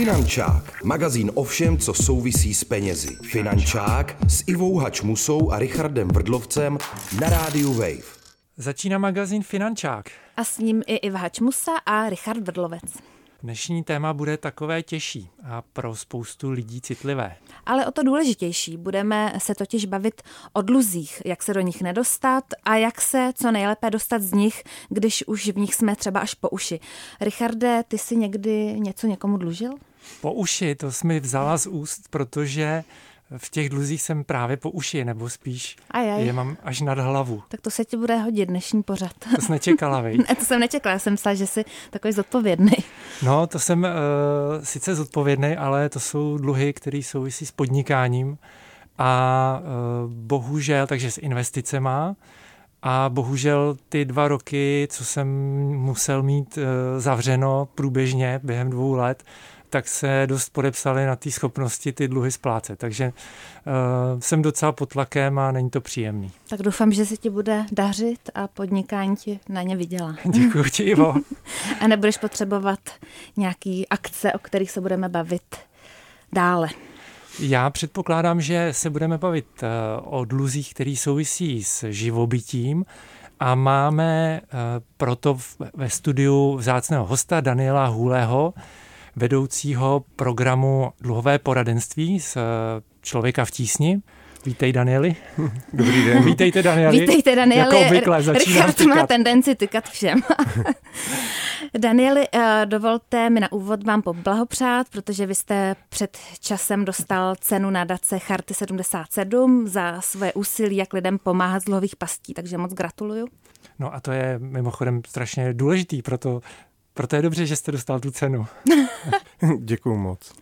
Finančák, magazín o všem, co souvisí s penězi. Finančák s Ivou Hačmusou a Richardem Vrdlovcem na rádiu Wave. Začíná magazín Finančák. A s ním i Iva Hačmusa a Richard Vrdlovec. Dnešní téma bude takové těžší a pro spoustu lidí citlivé. Ale o to důležitější. Budeme se totiž bavit o dluzích, jak se do nich nedostat a jak se co nejlépe dostat z nich, když už v nich jsme třeba až po uši. Richarde, ty si někdy něco někomu dlužil? Po uši, to jsi mi vzala z úst, protože v těch dluzích jsem právě po uši, nebo spíš Ajaj. je mám až nad hlavu. Tak to se ti bude hodit dnešní pořad. To jsi nečekala, vej? ne, to jsem nečekala, já jsem myslela, že jsi takový zodpovědný. No, to jsem uh, sice zodpovědný, ale to jsou dluhy, které souvisí s podnikáním a uh, bohužel, takže s investicema a bohužel ty dva roky, co jsem musel mít uh, zavřeno průběžně během dvou let, tak se dost podepsali na té schopnosti ty dluhy splácet. Takže uh, jsem docela pod tlakem a není to příjemný. Tak doufám, že se ti bude dařit a podnikání ti na ně vydělá. Děkuji ti, Ivo. a nebudeš potřebovat nějaký akce, o kterých se budeme bavit dále. Já předpokládám, že se budeme bavit uh, o dluzích, který souvisí s živobytím, a máme uh, proto ve studiu vzácného hosta Daniela Hůleho, vedoucího programu Dluhové poradenství z eh, Člověka v tísni. Vítej, Danieli. Dobrý den. Vítejte, Danieli. Vítejte, Danieli. Jako obvykle, Richard tykat. má tendenci tykat všem. Danieli, eh, dovolte mi na úvod vám poblahopřát, protože vy jste před časem dostal cenu na dace Charty 77 za své úsilí, jak lidem pomáhat z dluhových pastí, takže moc gratuluju. No a to je mimochodem strašně důležitý, proto proto je dobře, že jste dostal tu cenu. Děkuju moc.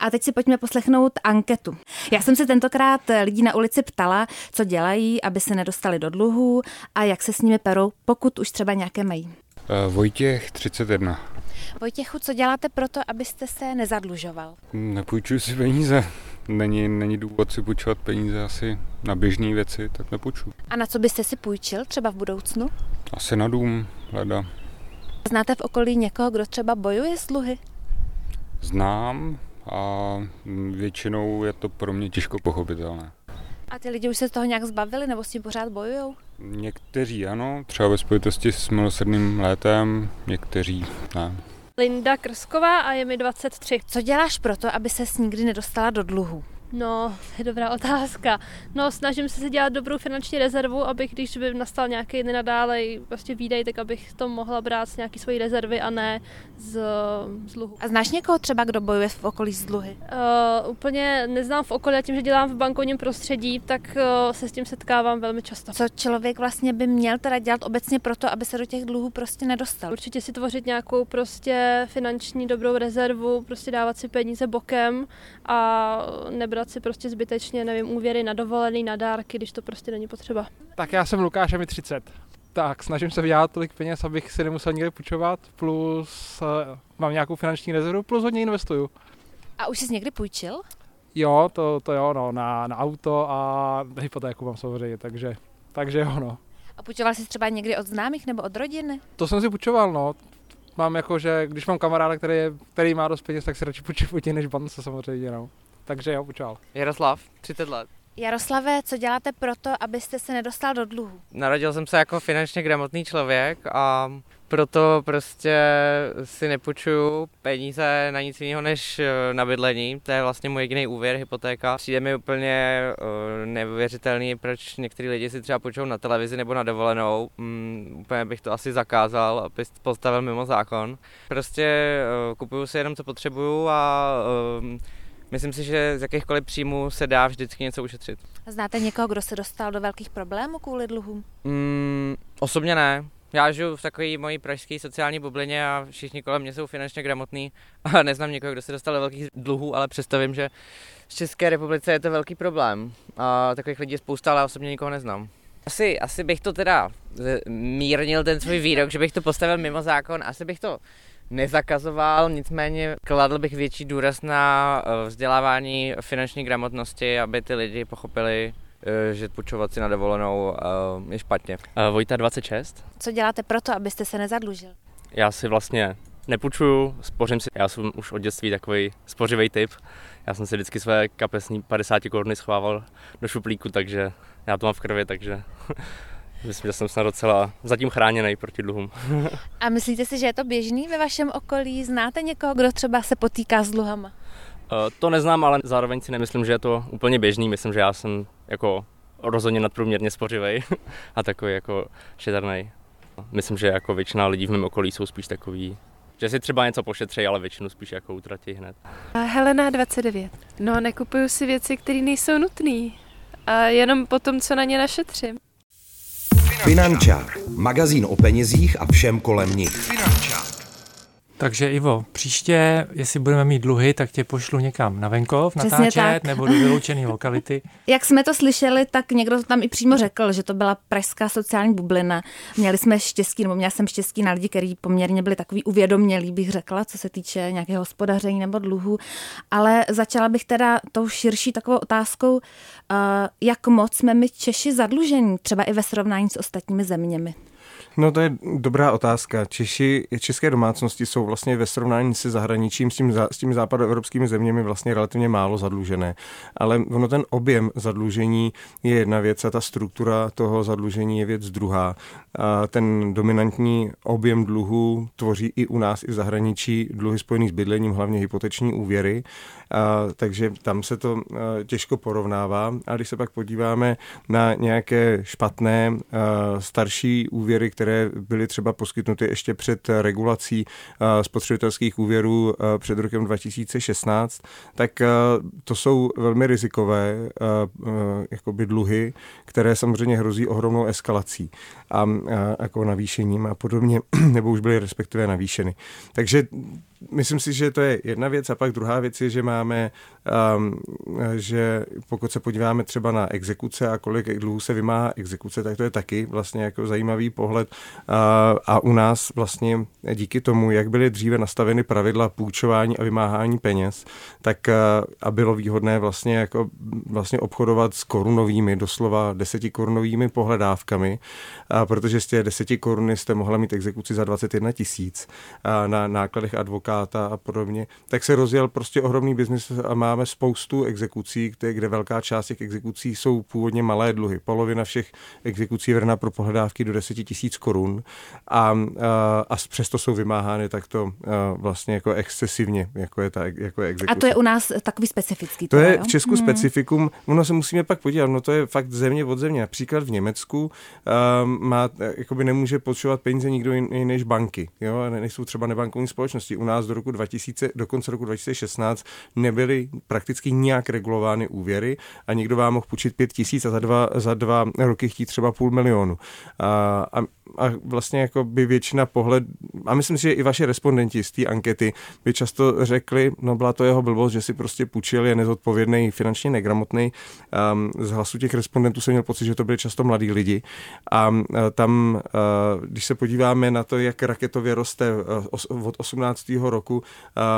A teď si pojďme poslechnout anketu. Já jsem se tentokrát lidí na ulici ptala, co dělají, aby se nedostali do dluhů a jak se s nimi perou, pokud už třeba nějaké mají. Uh, Vojtěch, 31. Vojtěchu, co děláte proto, abyste se nezadlužoval? Nepůjčuji si peníze. Není, není důvod si půjčovat peníze asi na běžné věci, tak nepůjču. A na co byste si půjčil třeba v budoucnu? Asi na dům, leda. Znáte v okolí někoho, kdo třeba bojuje s dluhy? Znám a většinou je to pro mě těžko pochopitelné. A ty lidi už se z toho nějak zbavili nebo s tím pořád bojují? Někteří ano, třeba ve spojitosti s milosrdným létem, někteří ne. Linda Krsková a je mi 23. Co děláš proto, aby se nikdy nedostala do dluhu? No, to je dobrá otázka. No, snažím se si dělat dobrou finanční rezervu, abych, když by nastal nějaký nenadálej prostě výdej, tak abych to mohla brát z nějaký svojí rezervy a ne z, z dluhu. A znáš někoho třeba, kdo bojuje v okolí z dluhy? Uh, úplně neznám v okolí, a tím, že dělám v bankovním prostředí, tak uh, se s tím setkávám velmi často. Co člověk vlastně by měl teda dělat obecně proto, aby se do těch dluhů prostě nedostal? Určitě si tvořit nějakou prostě finanční dobrou rezervu, prostě dávat si peníze bokem a nebrat si prostě zbytečně, nevím, úvěry na dovolený, na dárky, když to prostě není potřeba. Tak já jsem Lukáš a mi 30. Tak, snažím se vydělat tolik peněz, abych si nemusel nikde půjčovat, plus uh, mám nějakou finanční rezervu, plus hodně investuju. A už jsi někdy půjčil? Jo, to, to jo, no, na, na auto a hypotéku mám samozřejmě, takže, takže jo, no. A půjčoval jsi třeba někdy od známých nebo od rodiny? To jsem si půjčoval, no. Mám jako, že když mám kamaráda, který, je, který má dost peněz, tak si radši půjčím než bance samozřejmě, no. Takže jo, půjčoval. Jaroslav, 30 let. Jaroslave, co děláte proto, abyste se nedostal do dluhu? Narodil jsem se jako finančně gramotný člověk a proto prostě si nepůjčuju peníze na nic jiného než na bydlení. To je vlastně můj jediný úvěr, hypotéka. Přijde mi úplně uh, neuvěřitelný, proč některý lidi si třeba půjčují na televizi nebo na dovolenou. Um, úplně bych to asi zakázal, aby postavil mimo zákon. Prostě uh, kupuju si jenom, co potřebuju a Myslím si, že z jakýchkoliv příjmů se dá vždycky něco ušetřit. Znáte někoho, kdo se dostal do velkých problémů kvůli dluhům? Mm, osobně ne. Já žiju v takové mojí pražské sociální bublině a všichni kolem mě jsou finančně gramotní a neznám někoho, kdo se dostal do velkých dluhů, ale přesto vím, že v České republice je to velký problém. A takových lidí je spousta, ale osobně nikoho neznám. Asi, asi bych to teda mírnil ten svůj výrok, že bych to postavil mimo zákon. Asi bych to nezakazoval, nicméně kladl bych větší důraz na vzdělávání finanční gramotnosti, aby ty lidi pochopili, že půjčovat si na dovolenou je špatně. Vojta 26. Co děláte proto, abyste se nezadlužil? Já si vlastně nepůjčuju, spořím si. Já jsem už od dětství takový spořivý typ. Já jsem si vždycky své kapesní 50 koruny schovával do šuplíku, takže já to mám v krvi, takže myslím, že jsem snad docela zatím chráněný proti dluhům. A myslíte si, že je to běžný ve vašem okolí? Znáte někoho, kdo třeba se potýká s dluhama? Eh, to neznám, ale zároveň si nemyslím, že je to úplně běžný. Myslím, že já jsem jako rozhodně nadprůměrně spořivý a takový jako šetrný. Myslím, že jako většina lidí v mém okolí jsou spíš takový, že si třeba něco pošetří, ale většinu spíš jako utratí hned. Helena 29. No, nekupuju si věci, které nejsou nutné. A jenom po tom, co na ně našetřím. Finančák. Magazín o penězích a všem kolem nich. Finančák. Takže Ivo, příště, jestli budeme mít dluhy, tak tě pošlu někam na venkov Přesně natáčet tak. nebo do vyloučené lokality. Jak jsme to slyšeli, tak někdo to tam i přímo řekl, že to byla pražská sociální bublina. Měli jsme štěstí, nebo měla jsem štěstí na lidi, kteří poměrně byli takový uvědomělí, bych řekla, co se týče nějakého hospodaření nebo dluhu. Ale začala bych teda tou širší takovou otázkou, eh, jak moc jsme my Češi zadlužení, třeba i ve srovnání s ostatními zeměmi. No to je dobrá otázka. Češi, české domácnosti jsou vlastně ve srovnání se zahraničím, s, tím, s těmi západoevropskými zeměmi vlastně relativně málo zadlužené. Ale ono ten objem zadlužení je jedna věc a ta struktura toho zadlužení je věc druhá. A ten dominantní objem dluhu tvoří i u nás, i v zahraničí dluhy spojený s bydlením, hlavně hypoteční úvěry. Takže tam se to těžko porovnává. A když se pak podíváme na nějaké špatné starší úvěry, které byly třeba poskytnuty ještě před regulací spotřebitelských úvěrů před rokem 2016, tak to jsou velmi rizikové jakoby dluhy, které samozřejmě hrozí ohromnou eskalací a, a jako navýšením a podobně, nebo už byly respektive navýšeny. Takže myslím si, že to je jedna věc. A pak druhá věc je, že máme, um, že pokud se podíváme třeba na exekuce a kolik dluhů se vymáhá exekuce, tak to je taky vlastně jako zajímavý pohled. Uh, a u nás vlastně díky tomu, jak byly dříve nastaveny pravidla půjčování a vymáhání peněz, tak uh, a bylo výhodné vlastně jako vlastně obchodovat s korunovými, doslova deseti-korunovými pohledávkami, a protože z těch deseti koruny jste mohla mít exekuci za 21 tisíc na nákladech advokáta advokáta a podobně, tak se rozjel prostě ohromný biznis a máme spoustu exekucí, kde, kde velká část těch exekucí jsou původně malé dluhy. Polovina všech exekucí je vrna pro pohledávky do 10 tisíc korun a, a, a přesto jsou vymáhány takto vlastně jako excesivně, jako je, ta, jako je exekuce. A to je u nás takový specifický. To je jo? v Česku hmm. specifikum, ono se musíme pak podívat, no to je fakt země od země. Například v Německu um, má, jakoby nemůže potřebovat peníze nikdo jiný než banky, jo, nejsou třeba nebankovní společnosti. U nás do roku 2000, do konce roku 2016 nebyly prakticky nějak regulovány úvěry a někdo vám mohl půjčit pět tisíc a za dva, za dva roky chtít třeba půl milionu. A, a, a vlastně jako by většina pohled, a myslím si, že i vaše respondenti z té ankety by často řekli, no byla to jeho blbost, že si prostě půjčil, je nezodpovědný, finančně negramotný. Um, z hlasu těch respondentů jsem měl pocit, že to byli často mladí lidi. A uh, tam, uh, když se podíváme na to, jak raketově roste uh, od 18. roku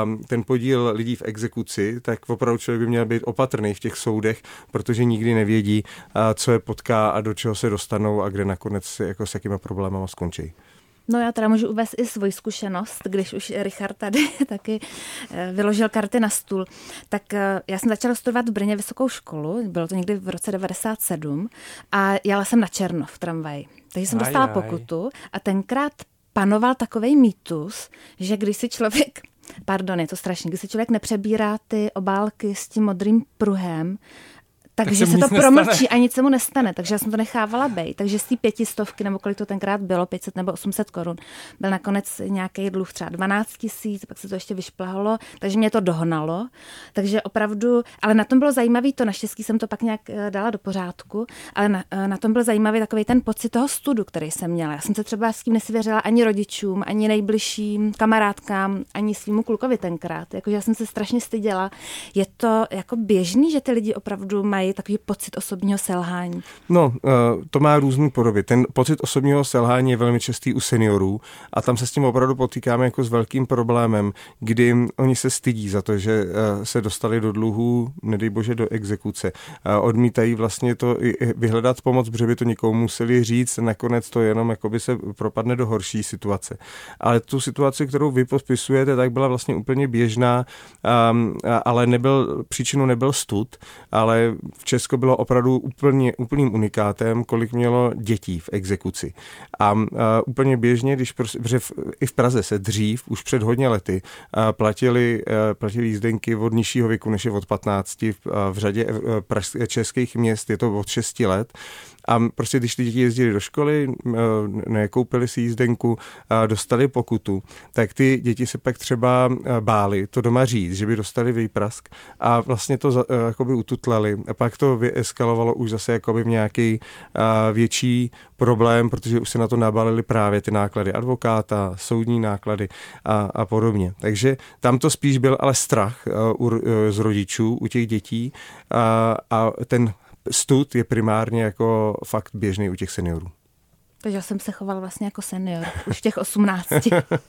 um, ten podíl lidí v exekuci, tak opravdu člověk by měl být opatrný v těch soudech, protože nikdy nevědí, uh, co je potká a do čeho se dostanou a kde nakonec jako s jakýma problémy skončí. No já teda můžu uvést i svoji zkušenost, když už Richard tady taky eh, vyložil karty na stůl. Tak eh, já jsem začala studovat v Brně vysokou školu, bylo to někdy v roce 97 a jela jsem na Černo v tramvaji. Takže jsem dostala pokutu a tenkrát panoval takový mýtus, že když si člověk Pardon, je to strašně. Když si člověk nepřebírá ty obálky s tím modrým pruhem, takže tak se to promlčí nestane. a nic se mu nestane. Takže já jsem to nechávala být. Takže z té pětistovky, nebo kolik to tenkrát bylo, 500 nebo 800 korun, byl nakonec nějaký dluh třeba 12 tisíc, pak se to ještě vyšplhalo, takže mě to dohnalo. Takže opravdu, ale na tom bylo zajímavý to, naštěstí jsem to pak nějak eh, dala do pořádku, ale na, eh, na tom byl zajímavý takový ten pocit toho studu, který jsem měla. Já jsem se třeba s tím nesvěřila ani rodičům, ani nejbližším kamarádkám, ani svýmu klukovi tenkrát. Jakože já jsem se strašně styděla. Je to jako běžný, že ty lidi opravdu mají mají takový pocit osobního selhání? No, eh, to má různý podoby. Ten pocit osobního selhání je velmi častý u seniorů a tam se s tím opravdu potýkáme jako s velkým problémem, kdy oni se stydí za to, že eh, se dostali do dluhů, nedej bože, do exekuce. Odmítají vlastně to vyhledat pomoc, protože by to někomu museli říct, nakonec to jenom jakoby se propadne do horší situace. Ale tu situaci, kterou vy podpisujete, tak byla vlastně úplně běžná, um, ale nebyl, příčinu nebyl stud, ale v Česku bylo opravdu úplně, úplným unikátem, kolik mělo dětí v exekuci. A uh, úplně běžně, když prostě, v, i v Praze se dřív, už před hodně lety, uh, platili, uh, platili jízdenky od nižšího věku, než je od 15. V, uh, v řadě uh, praž, českých měst je to od 6 let. A prostě když ty děti jezdili do školy, nekoupili si jízdenku, dostali pokutu, tak ty děti se pak třeba báli to doma říct, že by dostali výprask a vlastně to jakoby ututlali. A pak to vyeskalovalo už zase jakoby v nějaký větší problém, protože už se na to nabalili právě ty náklady advokáta, soudní náklady a, a podobně. Takže tam to spíš byl ale strach u, z rodičů, u těch dětí a, a ten stud je primárně jako fakt běžný u těch seniorů. Takže jsem se choval vlastně jako senior, už těch 18.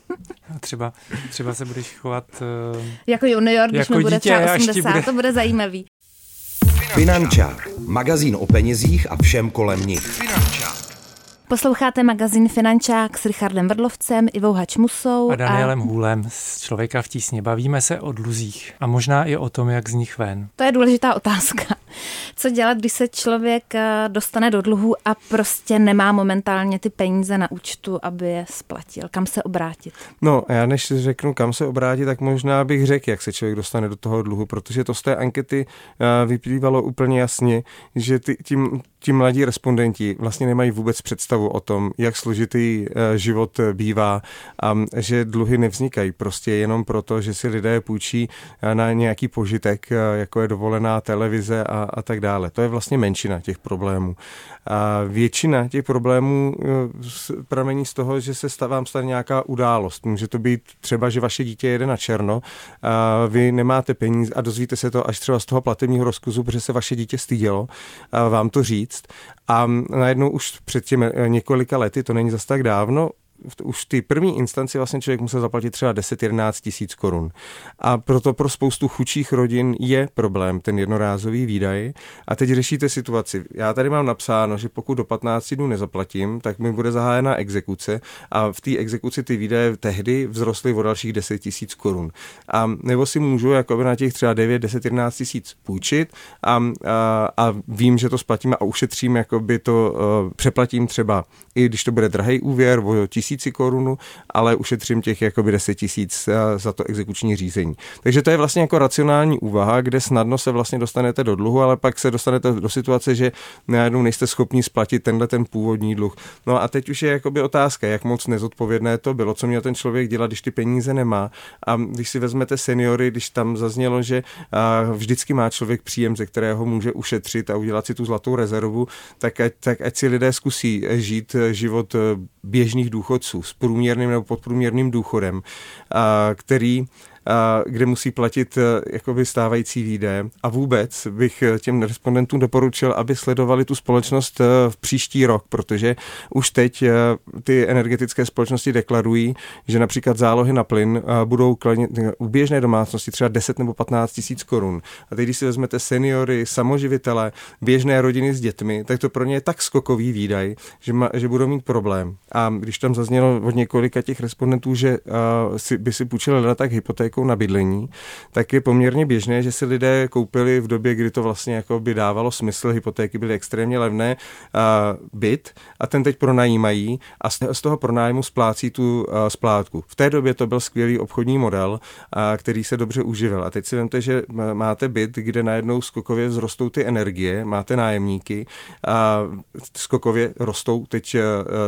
třeba, třeba se budeš chovat... Uh, jako junior, když jako mi bude třeba 80, bude... to bude zajímavý. Finančák. Magazín o penězích a všem kolem nich. Finančák. Posloucháte magazín Finančák s Richardem Vrdlovcem, Ivou Hačmusou a Danielem a... Hůlem z Člověka v tísně. Bavíme se o dluzích a možná i o tom, jak z nich ven. To je důležitá otázka. Co dělat, když se člověk eh, dostane do dluhu a prostě nemá momentálně ty peníze na účtu, aby je splatil? Kam se obrátit? No, já než řeknu, kam se obrátit, tak možná bych řekl, jak se člověk dostane do toho dluhu, protože to z té ankety eh, vyplývalo úplně jasně, že ty, tím, ti mladí respondenti vlastně nemají vůbec představu o tom, jak složitý eh, život bývá a že dluhy nevznikají prostě jenom proto, že si lidé půjčí eh, na nějaký požitek, eh, jako je dovolená televize a, a tak dále. To je vlastně menšina těch problémů. A většina těch problémů pramení z toho, že se vám stane nějaká událost. Může to být třeba, že vaše dítě jede na černo, a vy nemáte peníze a dozvíte se to až třeba z toho platebního rozkuzu, protože se vaše dítě stydělo vám to říct. A najednou už před těmi eh, několika lety, to není zas tak dávno, už té první instanci vlastně člověk musel zaplatit třeba 10-11 tisíc korun. A proto pro spoustu chudších rodin je problém ten jednorázový výdaj. A teď řešíte situaci. Já tady mám napsáno, že pokud do 15 dnů nezaplatím, tak mi bude zahájena exekuce a v té exekuci ty výdaje tehdy vzrostly o dalších 10 tisíc korun. A nebo si můžu jakoby na těch třeba 9, 10, 11 tisíc půjčit a, a, a, vím, že to splatím a ušetřím, jakoby to uh, přeplatím třeba, i když to bude drahý úvěr, o tisíci korunu, ale ušetřím těch jakoby 10 tisíc eh, za to exekuční řízení. Takže to je vlastně jako racionální úvaha, kde snadno se vlastně dostanete do dluhu, ale pak se dostanete do situace, že najednou nejste schopni splatit tenhle ten původní dluh. No a teď už je jakoby otázka, jak moc nezodpovědné to bylo, co měl ten člověk dělat, když ty peníze nemá. A když si vezmete seniory, když tam zaznělo, že vždycky má člověk příjem, ze kterého může ušetřit a udělat si tu zlatou rezervu, tak ať, tak ať si lidé zkusí žít život eh, běžných důchodců s průměrným nebo podprůměrným důchodem, který kde musí platit e, jakoby stávající výdaje. A vůbec bych e, těm respondentům doporučil, aby sledovali tu společnost e, v příští rok, protože už teď ty energetické společnosti deklarují, že například zálohy na plyn budou u běžné domácnosti třeba 10 nebo 15 tisíc korun. A teď, když si vezmete seniory, samoživitele, běžné rodiny s dětmi, tak to pro ně je tak skokový výdaj, že, ma, že budou mít problém. A když tam zaznělo od několika těch respondentů, že uh, si, by si půjčili tak hypotéku, hypotékou na bydlení, tak je poměrně běžné, že si lidé koupili v době, kdy to vlastně jako by dávalo smysl, hypotéky byly extrémně levné, byt a ten teď pronajímají a z toho pronájmu splácí tu splátku. V té době to byl skvělý obchodní model, který se dobře uživil. A teď si vemte, že máte byt, kde najednou skokově vzrostou ty energie, máte nájemníky a skokově rostou teď,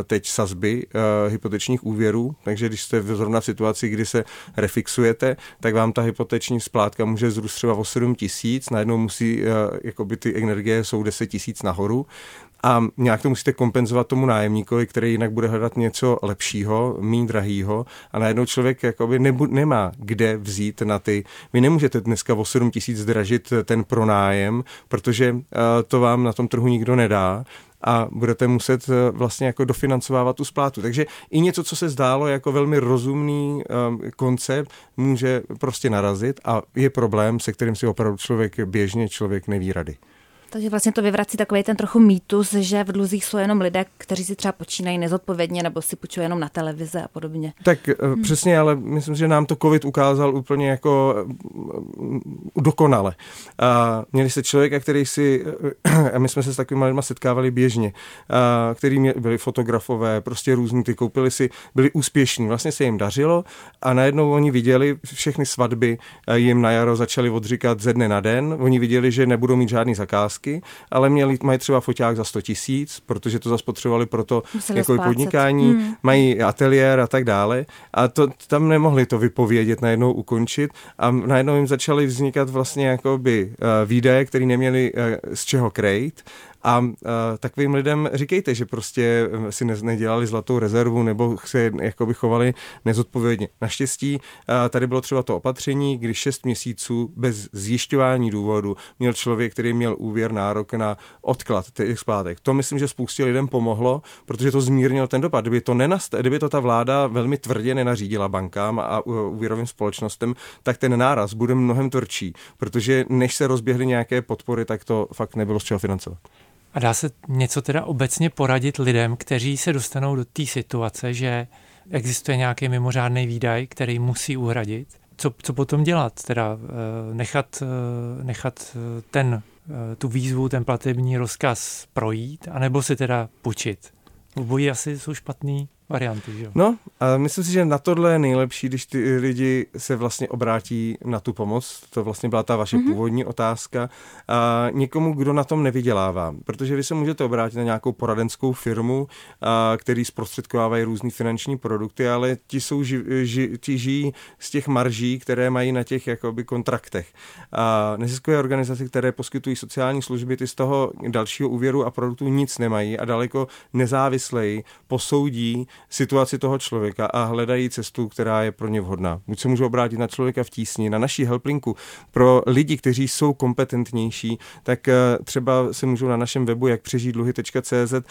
teď sazby hypotečních úvěrů, takže když jste zrovna v situaci, kdy se refixujete, tak vám ta hypoteční splátka může zrůst třeba o 7 tisíc, najednou musí, eh, jakoby ty energie jsou 10 tisíc nahoru a nějak to musíte kompenzovat tomu nájemníkovi, který jinak bude hledat něco lepšího, méně drahýho a najednou člověk jakoby nebu, nemá kde vzít na ty. Vy nemůžete dneska o 7 tisíc zdražit ten pronájem, protože uh, to vám na tom trhu nikdo nedá a budete muset eh, vlastně jako dofinancovávat tu splátu. Takže i něco, co se zdálo jako velmi rozumný um, koncept, může prostě narazit a je problém, se kterým si opravdu člověk běžně člověk neví rady. Takže vlastně to vyvrací takový ten trochu mýtus, že v dluzích jsou jenom lidé, kteří si třeba počínají nezodpovědně nebo si půjčují jenom na televize a podobně. Tak hmm. přesně, ale myslím, že nám to COVID ukázal úplně jako eh, dokonale. A měli se člověka, který si, eh, a my jsme se s takovými lidmi setkávali běžně, a který měli, byli fotografové, prostě různí, ty koupili si, byli úspěšní, vlastně se jim dařilo a najednou oni viděli všechny svatby jim na jaro začaly odříkat ze dne na den, oni viděli, že nebudou mít žádný zakázky zakázky, ale měli, mají třeba foťák za 100 tisíc, protože to zaspotřebovali proto jako podnikání, hmm. mají ateliér a tak dále. A to, tam nemohli to vypovědět, najednou ukončit. A najednou jim začaly vznikat vlastně jakoby uh, výdaje, které neměli uh, z čeho krejt a takovým lidem říkejte, že prostě si ne, nedělali zlatou rezervu nebo se jakoby chovali nezodpovědně. Naštěstí tady bylo třeba to opatření, kdy 6 měsíců bez zjišťování důvodu měl člověk, který měl úvěr nárok na odklad těch splátek. To myslím, že spoustě lidem pomohlo, protože to zmírnilo ten dopad. Kdyby to, nenast- kdyby to ta vláda velmi tvrdě nenařídila bankám a úvěrovým společnostem, tak ten náraz bude mnohem tvrdší, protože než se rozběhly nějaké podpory, tak to fakt nebylo z čeho financovat. A dá se něco teda obecně poradit lidem, kteří se dostanou do té situace, že existuje nějaký mimořádný výdaj, který musí uhradit? Co, co potom dělat? Teda eh, nechat, eh, nechat eh, ten, tu výzvu, ten platební rozkaz projít, anebo si teda půjčit? Obojí asi jsou špatný varianty. Že? No, a myslím si, že na tohle je nejlepší, když ty lidi se vlastně obrátí na tu pomoc. To vlastně byla ta vaše mm-hmm. původní otázka. A někomu, kdo na tom nevydělává. Protože vy se můžete obrátit na nějakou poradenskou firmu, a, který zprostředkovávají různé finanční produkty, ale ti, jsou ži, ži, ti žijí z těch marží, které mají na těch jakoby kontraktech. A neziskové organizace, které poskytují sociální služby, ty z toho dalšího úvěru a produktu nic nemají a daleko nezávisleji posoudí situaci toho člověka a hledají cestu, která je pro ně vhodná. Buď se můžu obrátit na člověka v tísni, na naší helplinku. Pro lidi, kteří jsou kompetentnější, tak eh, třeba se můžou na našem webu jak přežít dluhy.cz eh,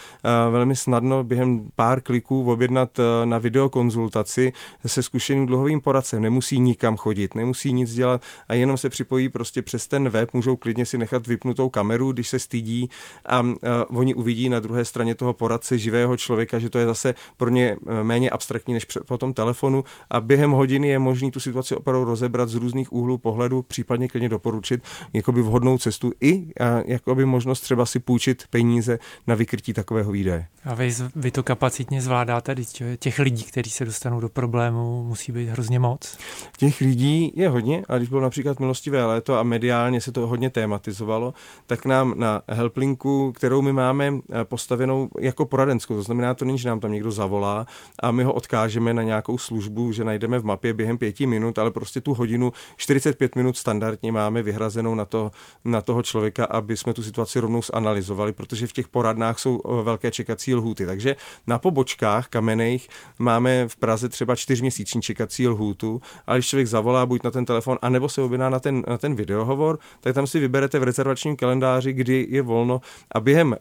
velmi snadno během pár kliků objednat eh, na videokonzultaci se zkušeným dluhovým poradcem. Nemusí nikam chodit, nemusí nic dělat a jenom se připojí prostě přes ten web, můžou klidně si nechat vypnutou kameru, když se stydí a oni uvidí na druhé straně toho poradce živého člověka, že to je zase pro ně ně eh, méně abstraktní než po tom telefonu a během hodiny je možný tu situaci opravdu rozebrat z různých úhlů pohledu, případně klidně doporučit jakoby vhodnou cestu i a jakoby možnost třeba si půjčit peníze na vykrytí takového výdaje. A vy, vy to kapacitně zvládáte, těch lidí, kteří se dostanou do problému, musí být hrozně moc? Těch lidí je hodně a když bylo například milostivé léto a mediálně se to hodně tématizovalo, tak nám na helplinku, kterou my máme eh, postavenou jako poradenskou, to znamená to není, že nám tam někdo zavolá, zavolá a my ho odkážeme na nějakou službu, že najdeme v mapě během pěti minut, ale prostě tu hodinu, 45 minut standardně máme vyhrazenou na, to, na toho člověka, aby jsme tu situaci rovnou zanalizovali, protože v těch poradnách jsou eh, velké čekací lhůty. Takže na pobočkách kamenejch máme v Praze třeba čtyřměsíční čekací lhůtu, ale když člověk zavolá buď na ten telefon, anebo se objedná na ten, na ten videohovor, tak tam si vyberete v rezervačním kalendáři, kdy je volno a během uh,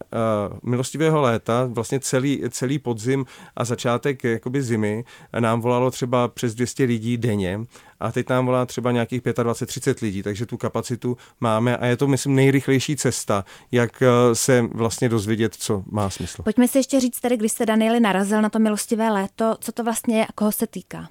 milostivého léta vlastně celý, celý podzim a začátek jakoby zimy nám volalo třeba přes 200 lidí denně a teď nám volá třeba nějakých 25-30 lidí, takže tu kapacitu máme a je to, myslím, nejrychlejší cesta, jak eh, se vlastně dozvědět, co má smysl. Pojďme si ještě říct tady, když se Danieli narazil na to milostivé léto, co to vlastně je a koho se týká?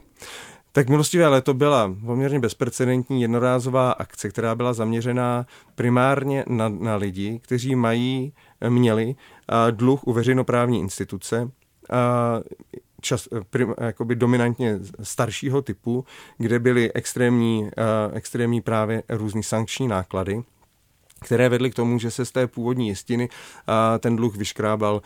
Tak milostivé léto byla poměrně bezprecedentní jednorázová akce, která byla zaměřená primárně na, na lidi, kteří mají, měli eh, dluh u veřejnoprávní instituce čas, prim, jakoby dominantně staršího typu, kde byly extrémní, extrémní právě různý sankční náklady. Které vedly k tomu, že se z té původní jistiny ten dluh vyškrábal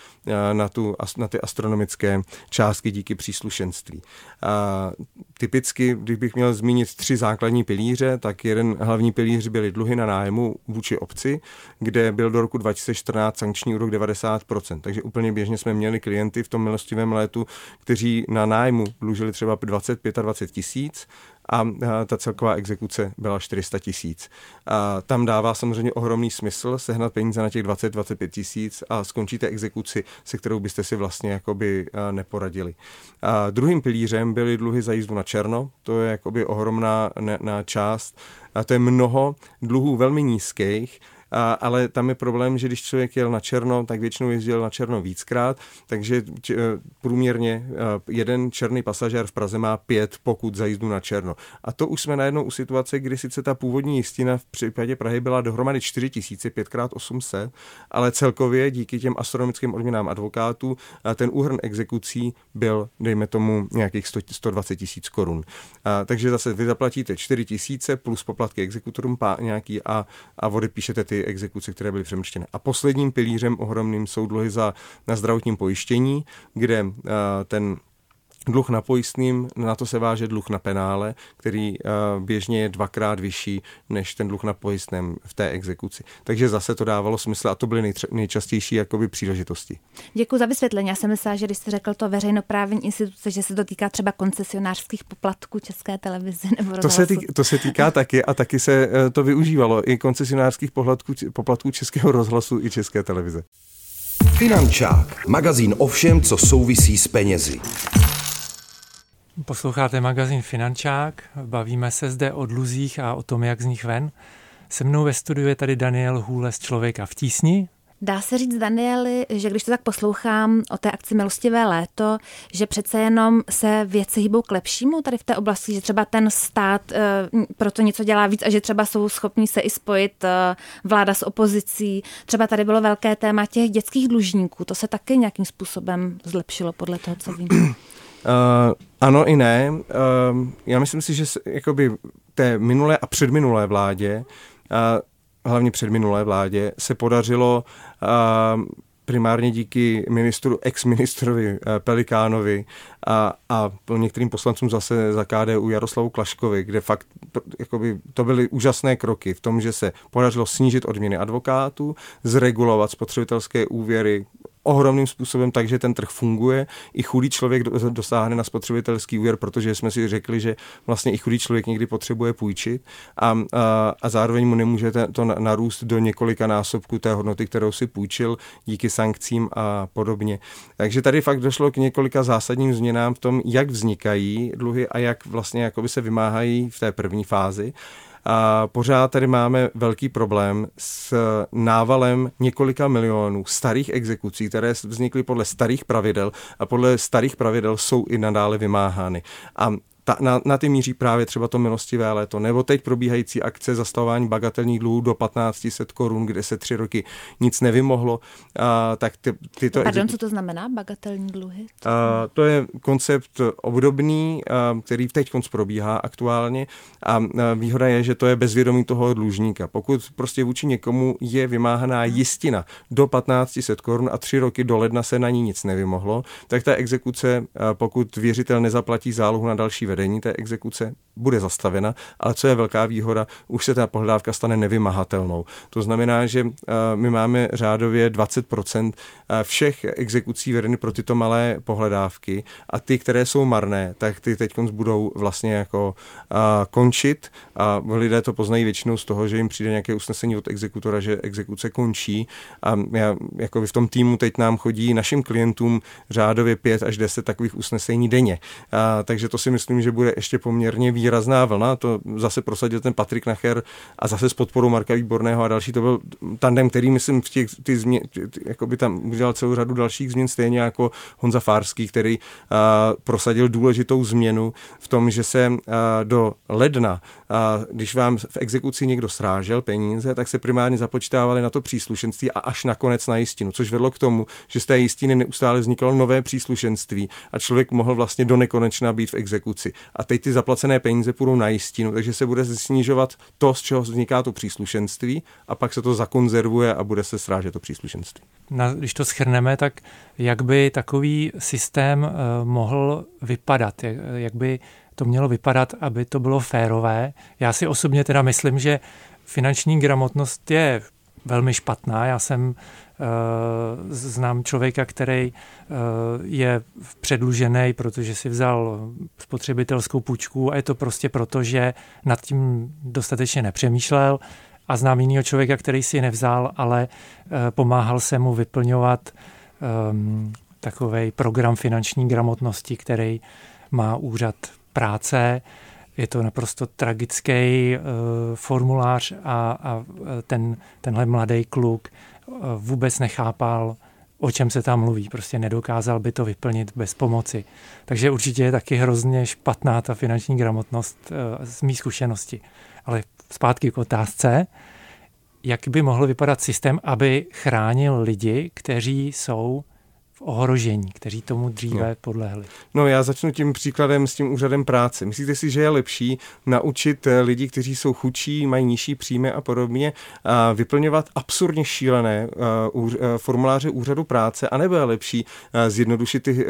na, tu, na ty astronomické částky díky příslušenství. A typicky, když bych měl zmínit tři základní pilíře, tak jeden hlavní pilíř byly dluhy na nájmu vůči obci, kde byl do roku 2014 sankční úrok 90%. Takže úplně běžně jsme měli klienty v tom milostivém létu, kteří na nájmu dlužili třeba 25 a 20 tisíc a ta celková exekuce byla 400 tisíc. Tam dává samozřejmě ohromný smysl sehnat peníze na těch 20-25 tisíc a skončíte exekuci, se kterou byste si vlastně jakoby neporadili. A druhým pilířem byly dluhy za jízdu na černo, to je jakoby ohromná ne, na část a to je mnoho dluhů velmi nízkých, a, ale tam je problém, že když člověk jel na černo, tak většinou jezdil na černo víckrát, takže č, e, průměrně e, jeden černý pasažér v Praze má pět pokud za jízdu na černo. A to už jsme najednou u situace, kdy sice ta původní jistina v případě Prahy byla dohromady 4 tisíce, 5x800, ale celkově díky těm astronomickým odměnám advokátů ten úhrn exekucí byl, dejme tomu, nějakých 100, 120 tisíc korun. A, takže zase vy zaplatíte 4 tisíce plus poplatky exekutorům pá, nějaký a, a odepíšete ty exekuce, které byly přemrštěny. A posledním pilířem ohromným jsou dluhy za, na zdravotním pojištění, kde uh, ten Dluh na pojistným, na to se váže dluh na penále, který uh, běžně je dvakrát vyšší než ten dluh na pojistném v té exekuci. Takže zase to dávalo smysl a to byly nejtře- nejčastější jakoby příležitosti. Děkuji za vysvětlení. Já jsem myslela, že když jste řekl to veřejnoprávní instituce, že se to týká třeba koncesionářských poplatků České televize nebo to se, týk, to se týká taky a taky se uh, to využívalo i koncesionářských poplatků, poplatků Českého rozhlasu i České televize. Finančák, magazín o všem, co souvisí s penězi. Posloucháte magazín Finančák, bavíme se zde o dluzích a o tom, jak z nich ven. Se mnou ve studiu je tady Daniel Hůle z Člověka v tísni. Dá se říct, Danieli, že když to tak poslouchám o té akci Milostivé léto, že přece jenom se věci hýbou k lepšímu tady v té oblasti, že třeba ten stát uh, proto něco dělá víc a že třeba jsou schopní se i spojit uh, vláda s opozicí. Třeba tady bylo velké téma těch dětských dlužníků, to se taky nějakým způsobem zlepšilo podle toho, co vím. Uh, ano i ne. Uh, já myslím si, že jakoby té minulé a předminulé vládě, uh, hlavně předminulé vládě, se podařilo uh, primárně díky ministru, ex-ministrovi Pelikánovi a, a některým poslancům zase za KDU Jaroslavu Klaškovi, kde fakt jakoby, to byly úžasné kroky v tom, že se podařilo snížit odměny advokátů, zregulovat spotřebitelské úvěry, ohromným způsobem tak, že ten trh funguje. I chudý člověk dosáhne na spotřebitelský úvěr, protože jsme si řekli, že vlastně i chudý člověk někdy potřebuje půjčit a, a, a zároveň mu nemůže to narůst do několika násobků té hodnoty, kterou si půjčil díky sankcím a podobně. Takže tady fakt došlo k několika zásadním změnám v tom, jak vznikají dluhy a jak vlastně se vymáhají v té první fázi. A pořád tady máme velký problém s návalem několika milionů starých exekucí, které vznikly podle starých pravidel a podle starých pravidel jsou i nadále vymáhány. A ta, na, na ty míří právě třeba to milostivé léto, nebo teď probíhající akce zastavování bagatelních dluhů do 1500 korun, kde se tři roky nic nevymohlo. A, tak ty, tyto Pardon, co to znamená bagatelní dluhy? A, to je koncept obdobný, a, který teď konc probíhá aktuálně a, a výhoda je, že to je bezvědomí toho dlužníka. Pokud prostě vůči někomu je vymáhaná jistina do 1500 korun a tři roky do ledna se na ní nic nevymohlo, tak ta exekuce, pokud věřitel nezaplatí zálohu na další vedení té exekuce bude zastavena, ale co je velká výhoda, už se ta pohledávka stane nevymahatelnou. To znamená, že eh, my máme řádově 20% eh, všech exekucí vedeny pro tyto malé pohledávky a ty, které jsou marné, tak ty teď budou vlastně jako eh, končit a lidé to poznají většinou z toho, že jim přijde nějaké usnesení od exekutora, že exekuce končí a já, jako v tom týmu teď nám chodí našim klientům řádově 5 až 10 takových usnesení denně. A, takže to si myslím, že bude ještě poměrně výrazná vlna. To zase prosadil ten Patrik Nacher a zase s podporou Marka Výborného a další. To byl tandem, který myslím v těch, ty změ, by tam udělal celou řadu dalších změn, stejně jako Honza Fárský, který uh, prosadil důležitou změnu v tom, že se uh, do ledna a když vám v exekuci někdo srážel peníze, tak se primárně započítávali na to příslušenství a až nakonec na jistinu, což vedlo k tomu, že z té jistiny neustále vznikalo nové příslušenství a člověk mohl vlastně do nekonečna být v exekuci. A teď ty zaplacené peníze půjdou na jistinu, takže se bude snižovat to, z čeho vzniká to příslušenství a pak se to zakonzervuje a bude se srážet to příslušenství. Na, když to schrneme, tak jak by takový systém uh, mohl vypadat? Jak, jak by to mělo vypadat, aby to bylo férové? Já si osobně teda myslím, že finanční gramotnost je velmi špatná. Já jsem uh, znám člověka, který uh, je předlužený, protože si vzal spotřebitelskou půjčku a je to prostě proto, že nad tím dostatečně nepřemýšlel a znám jiného člověka, který si nevzal, ale uh, pomáhal se mu vyplňovat um, takový program finanční gramotnosti, který má úřad práce. Je to naprosto tragický uh, formulář a, a ten, tenhle mladý kluk uh, vůbec nechápal, o čem se tam mluví. Prostě nedokázal by to vyplnit bez pomoci. Takže určitě je taky hrozně špatná ta finanční gramotnost uh, z mý zkušenosti. Ale zpátky k otázce, jak by mohl vypadat systém, aby chránil lidi, kteří jsou ohrožení, kteří tomu dříve no. podlehli? No já začnu tím příkladem s tím úřadem práce. Myslíte si, že je lepší naučit eh, lidi, kteří jsou chudší, mají nižší příjmy a podobně, a vyplňovat absurdně šílené uh, formuláře úřadu práce, anebo je lepší zjednodušit ty,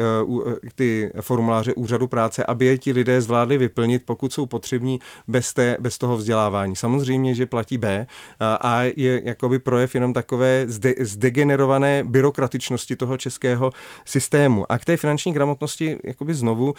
ty formuláře úřadu práce, aby je ti lidé zvládli vyplnit, pokud jsou potřební bez, té, bez toho vzdělávání. Samozřejmě, že platí B a je jakoby projev jenom takové zde, zdegenerované byrokratičnosti toho českého celého systému. A k té finanční gramotnosti jakoby znovu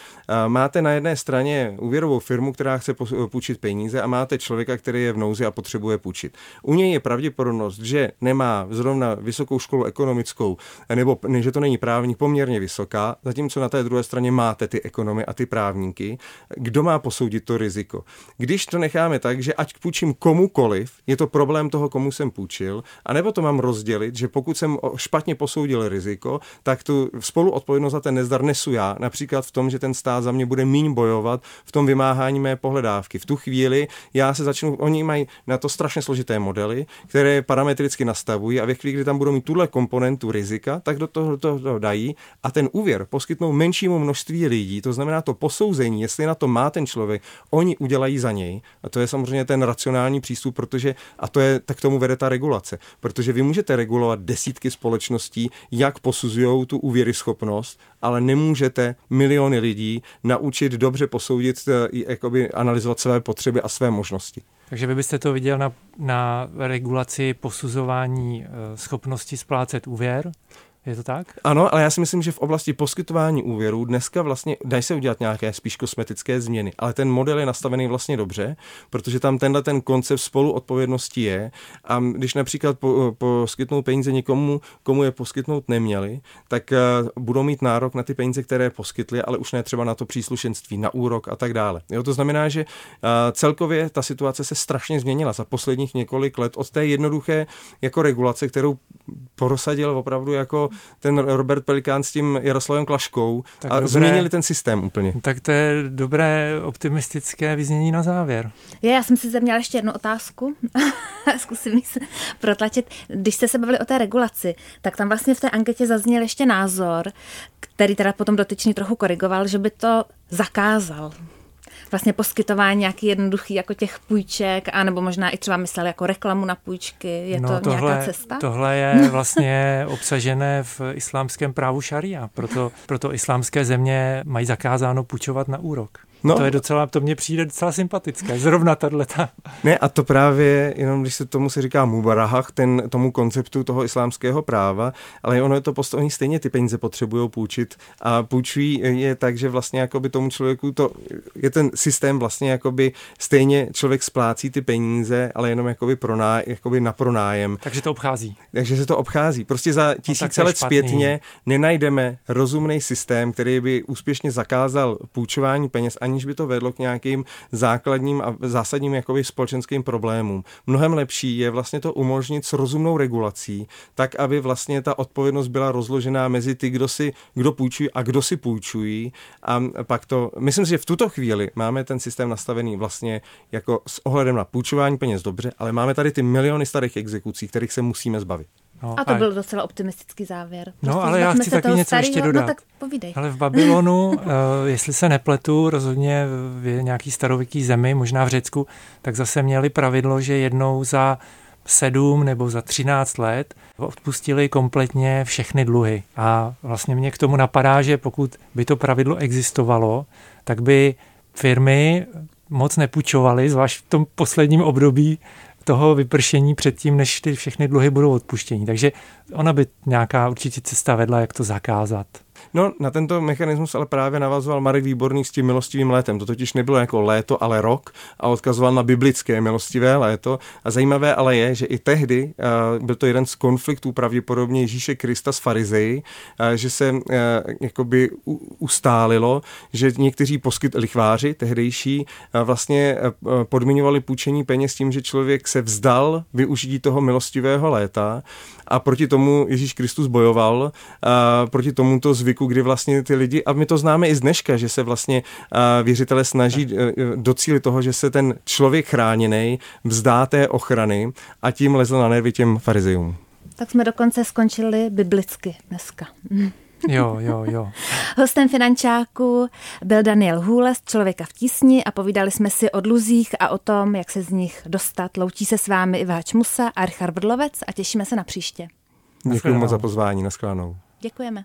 máte na jedné straně úvěrovou firmu, která chce půjčit peníze a máte člověka, který je v nouzi a potřebuje půjčit. U něj je pravděpodobnost, že nemá zrovna vysokou školu ekonomickou, nebo že to není právník, poměrně vysoká, zatímco na té druhé straně máte ty ekonomy a ty právníky. Kdo má posoudit to riziko? Když to necháme tak, že ať půjčím komukoliv, je to problém toho, komu jsem půjčil, anebo to mám rozdělit, že pokud jsem špatně posoudil riziko, tak tak tu spolu odpovědnost za ten nezdar nesu já, například v tom, že ten stát za mě bude míň bojovat v tom vymáhání mé pohledávky. V tu chvíli já se začnu, oni mají na to strašně složité modely, které parametricky nastavují a ve chvíli, kdy tam budou mít tuhle komponentu rizika, tak do toho, do toho dají a ten úvěr poskytnou menšímu množství lidí, to znamená to posouzení, jestli na to má ten člověk, oni udělají za něj. A to je samozřejmě ten racionální přístup, protože, a to je, tak tomu vede ta regulace, protože vy můžete regulovat desítky společností, jak posuzují tu úvěryschopnost, ale nemůžete miliony lidí naučit dobře posoudit, eh, jakoby analyzovat své potřeby a své možnosti. Takže vy byste to viděl na, na regulaci posuzování eh, schopnosti splácet úvěr? Je to tak? Ano, ale já si myslím, že v oblasti poskytování úvěrů dneska vlastně dají se udělat nějaké spíš kosmetické změny, ale ten model je nastavený vlastně dobře, protože tam tenhle ten koncept spoluodpovědnosti je a když například po, poskytnou peníze někomu, komu je poskytnout neměli, tak uh, budou mít nárok na ty peníze, které poskytli, ale už ne třeba na to příslušenství, na úrok a tak dále. Jo, to znamená, že uh, celkově ta situace se strašně změnila za posledních několik let od té jednoduché jako regulace, kterou prosadil opravdu jako ten Robert Pelikán s tím Jaroslavem Klaškou tak a dobré, změnili ten systém úplně. Tak to je dobré optimistické vyznění na závěr. Je, já jsem si zde měla ještě jednu otázku. Zkusím se protlačit. Když jste se bavili o té regulaci, tak tam vlastně v té anketě zazněl ještě názor, který teda potom dotyčný trochu korigoval, že by to zakázal vlastně poskytování nějaký jednoduchý jako těch půjček, anebo možná i třeba myslel jako reklamu na půjčky. Je no, to tohle, nějaká cesta? Tohle je vlastně obsažené v islámském právu šaria, proto, proto islámské země mají zakázáno půjčovat na úrok. No. To je docela, to mně přijde docela sympatické, zrovna tato. Ne, a to právě, jenom když se tomu se říká mubarahach, ten, tomu konceptu toho islámského práva, ale ono je to prostě, oni stejně ty peníze potřebují půjčit a půjčují je tak, že vlastně jakoby tomu člověku to, je ten systém vlastně jakoby stejně člověk splácí ty peníze, ale jenom jakoby, proná, jakoby na pronájem. Takže to obchází. Takže se to obchází. Prostě za tisíce no, let zpětně nenajdeme rozumný systém, který by úspěšně zakázal půjčování peněz ani aniž by to vedlo k nějakým základním a zásadním jakoby společenským problémům. Mnohem lepší je vlastně to umožnit s rozumnou regulací, tak aby vlastně ta odpovědnost byla rozložená mezi ty, kdo si, kdo půjčují a kdo si půjčují. A pak to, myslím si, že v tuto chvíli máme ten systém nastavený vlastně jako s ohledem na půjčování peněz dobře, ale máme tady ty miliony starých exekucí, kterých se musíme zbavit. No, a to a... byl docela optimistický závěr. No, prostě ale já chci taky něco starýho, ještě no, dodat. No, tak povídej. Ale v Babylonu, uh, jestli se nepletu, rozhodně v nějaký starověký zemi, možná v Řecku, tak zase měli pravidlo, že jednou za sedm nebo za třináct let odpustili kompletně všechny dluhy. A vlastně mě k tomu napadá, že pokud by to pravidlo existovalo, tak by firmy moc nepůjčovaly, zvlášť v tom posledním období toho vypršení předtím, než ty všechny dluhy budou odpuštění. Takže ona by nějaká určitě cesta vedla, jak to zakázat. No, na tento mechanismus ale právě navazoval Marek Výborný s tím milostivým létem. To totiž nebylo jako léto, ale rok a odkazoval na biblické milostivé léto. A zajímavé ale je, že i tehdy uh, byl to jeden z konfliktů pravděpodobně Ježíše Krista s farizeji, uh, že se uh, jakoby ustálilo, že někteří poskyt lichváři tehdejší uh, vlastně uh, podmiňovali půjčení peněz tím, že člověk se vzdal využití toho milostivého léta a proti tomu Ježíš Kristus bojoval, a proti tomuto zvyku, kdy vlastně ty lidi, a my to známe i z dneška, že se vlastně věřitele snaží e, e, docílit toho, že se ten člověk chráněný vzdá té ochrany a tím lezl na nervy těm farizejům. Tak jsme dokonce skončili biblicky dneska. Jo, jo, jo. Hostem finančáku byl Daniel Hůles, člověka v tísni a povídali jsme si o dluzích a o tom, jak se z nich dostat. Loučí se s vámi Iváč Musa a Richard Brlovec a těšíme se na příště. Děkuji moc za pozvání, naschledanou. Děkujeme.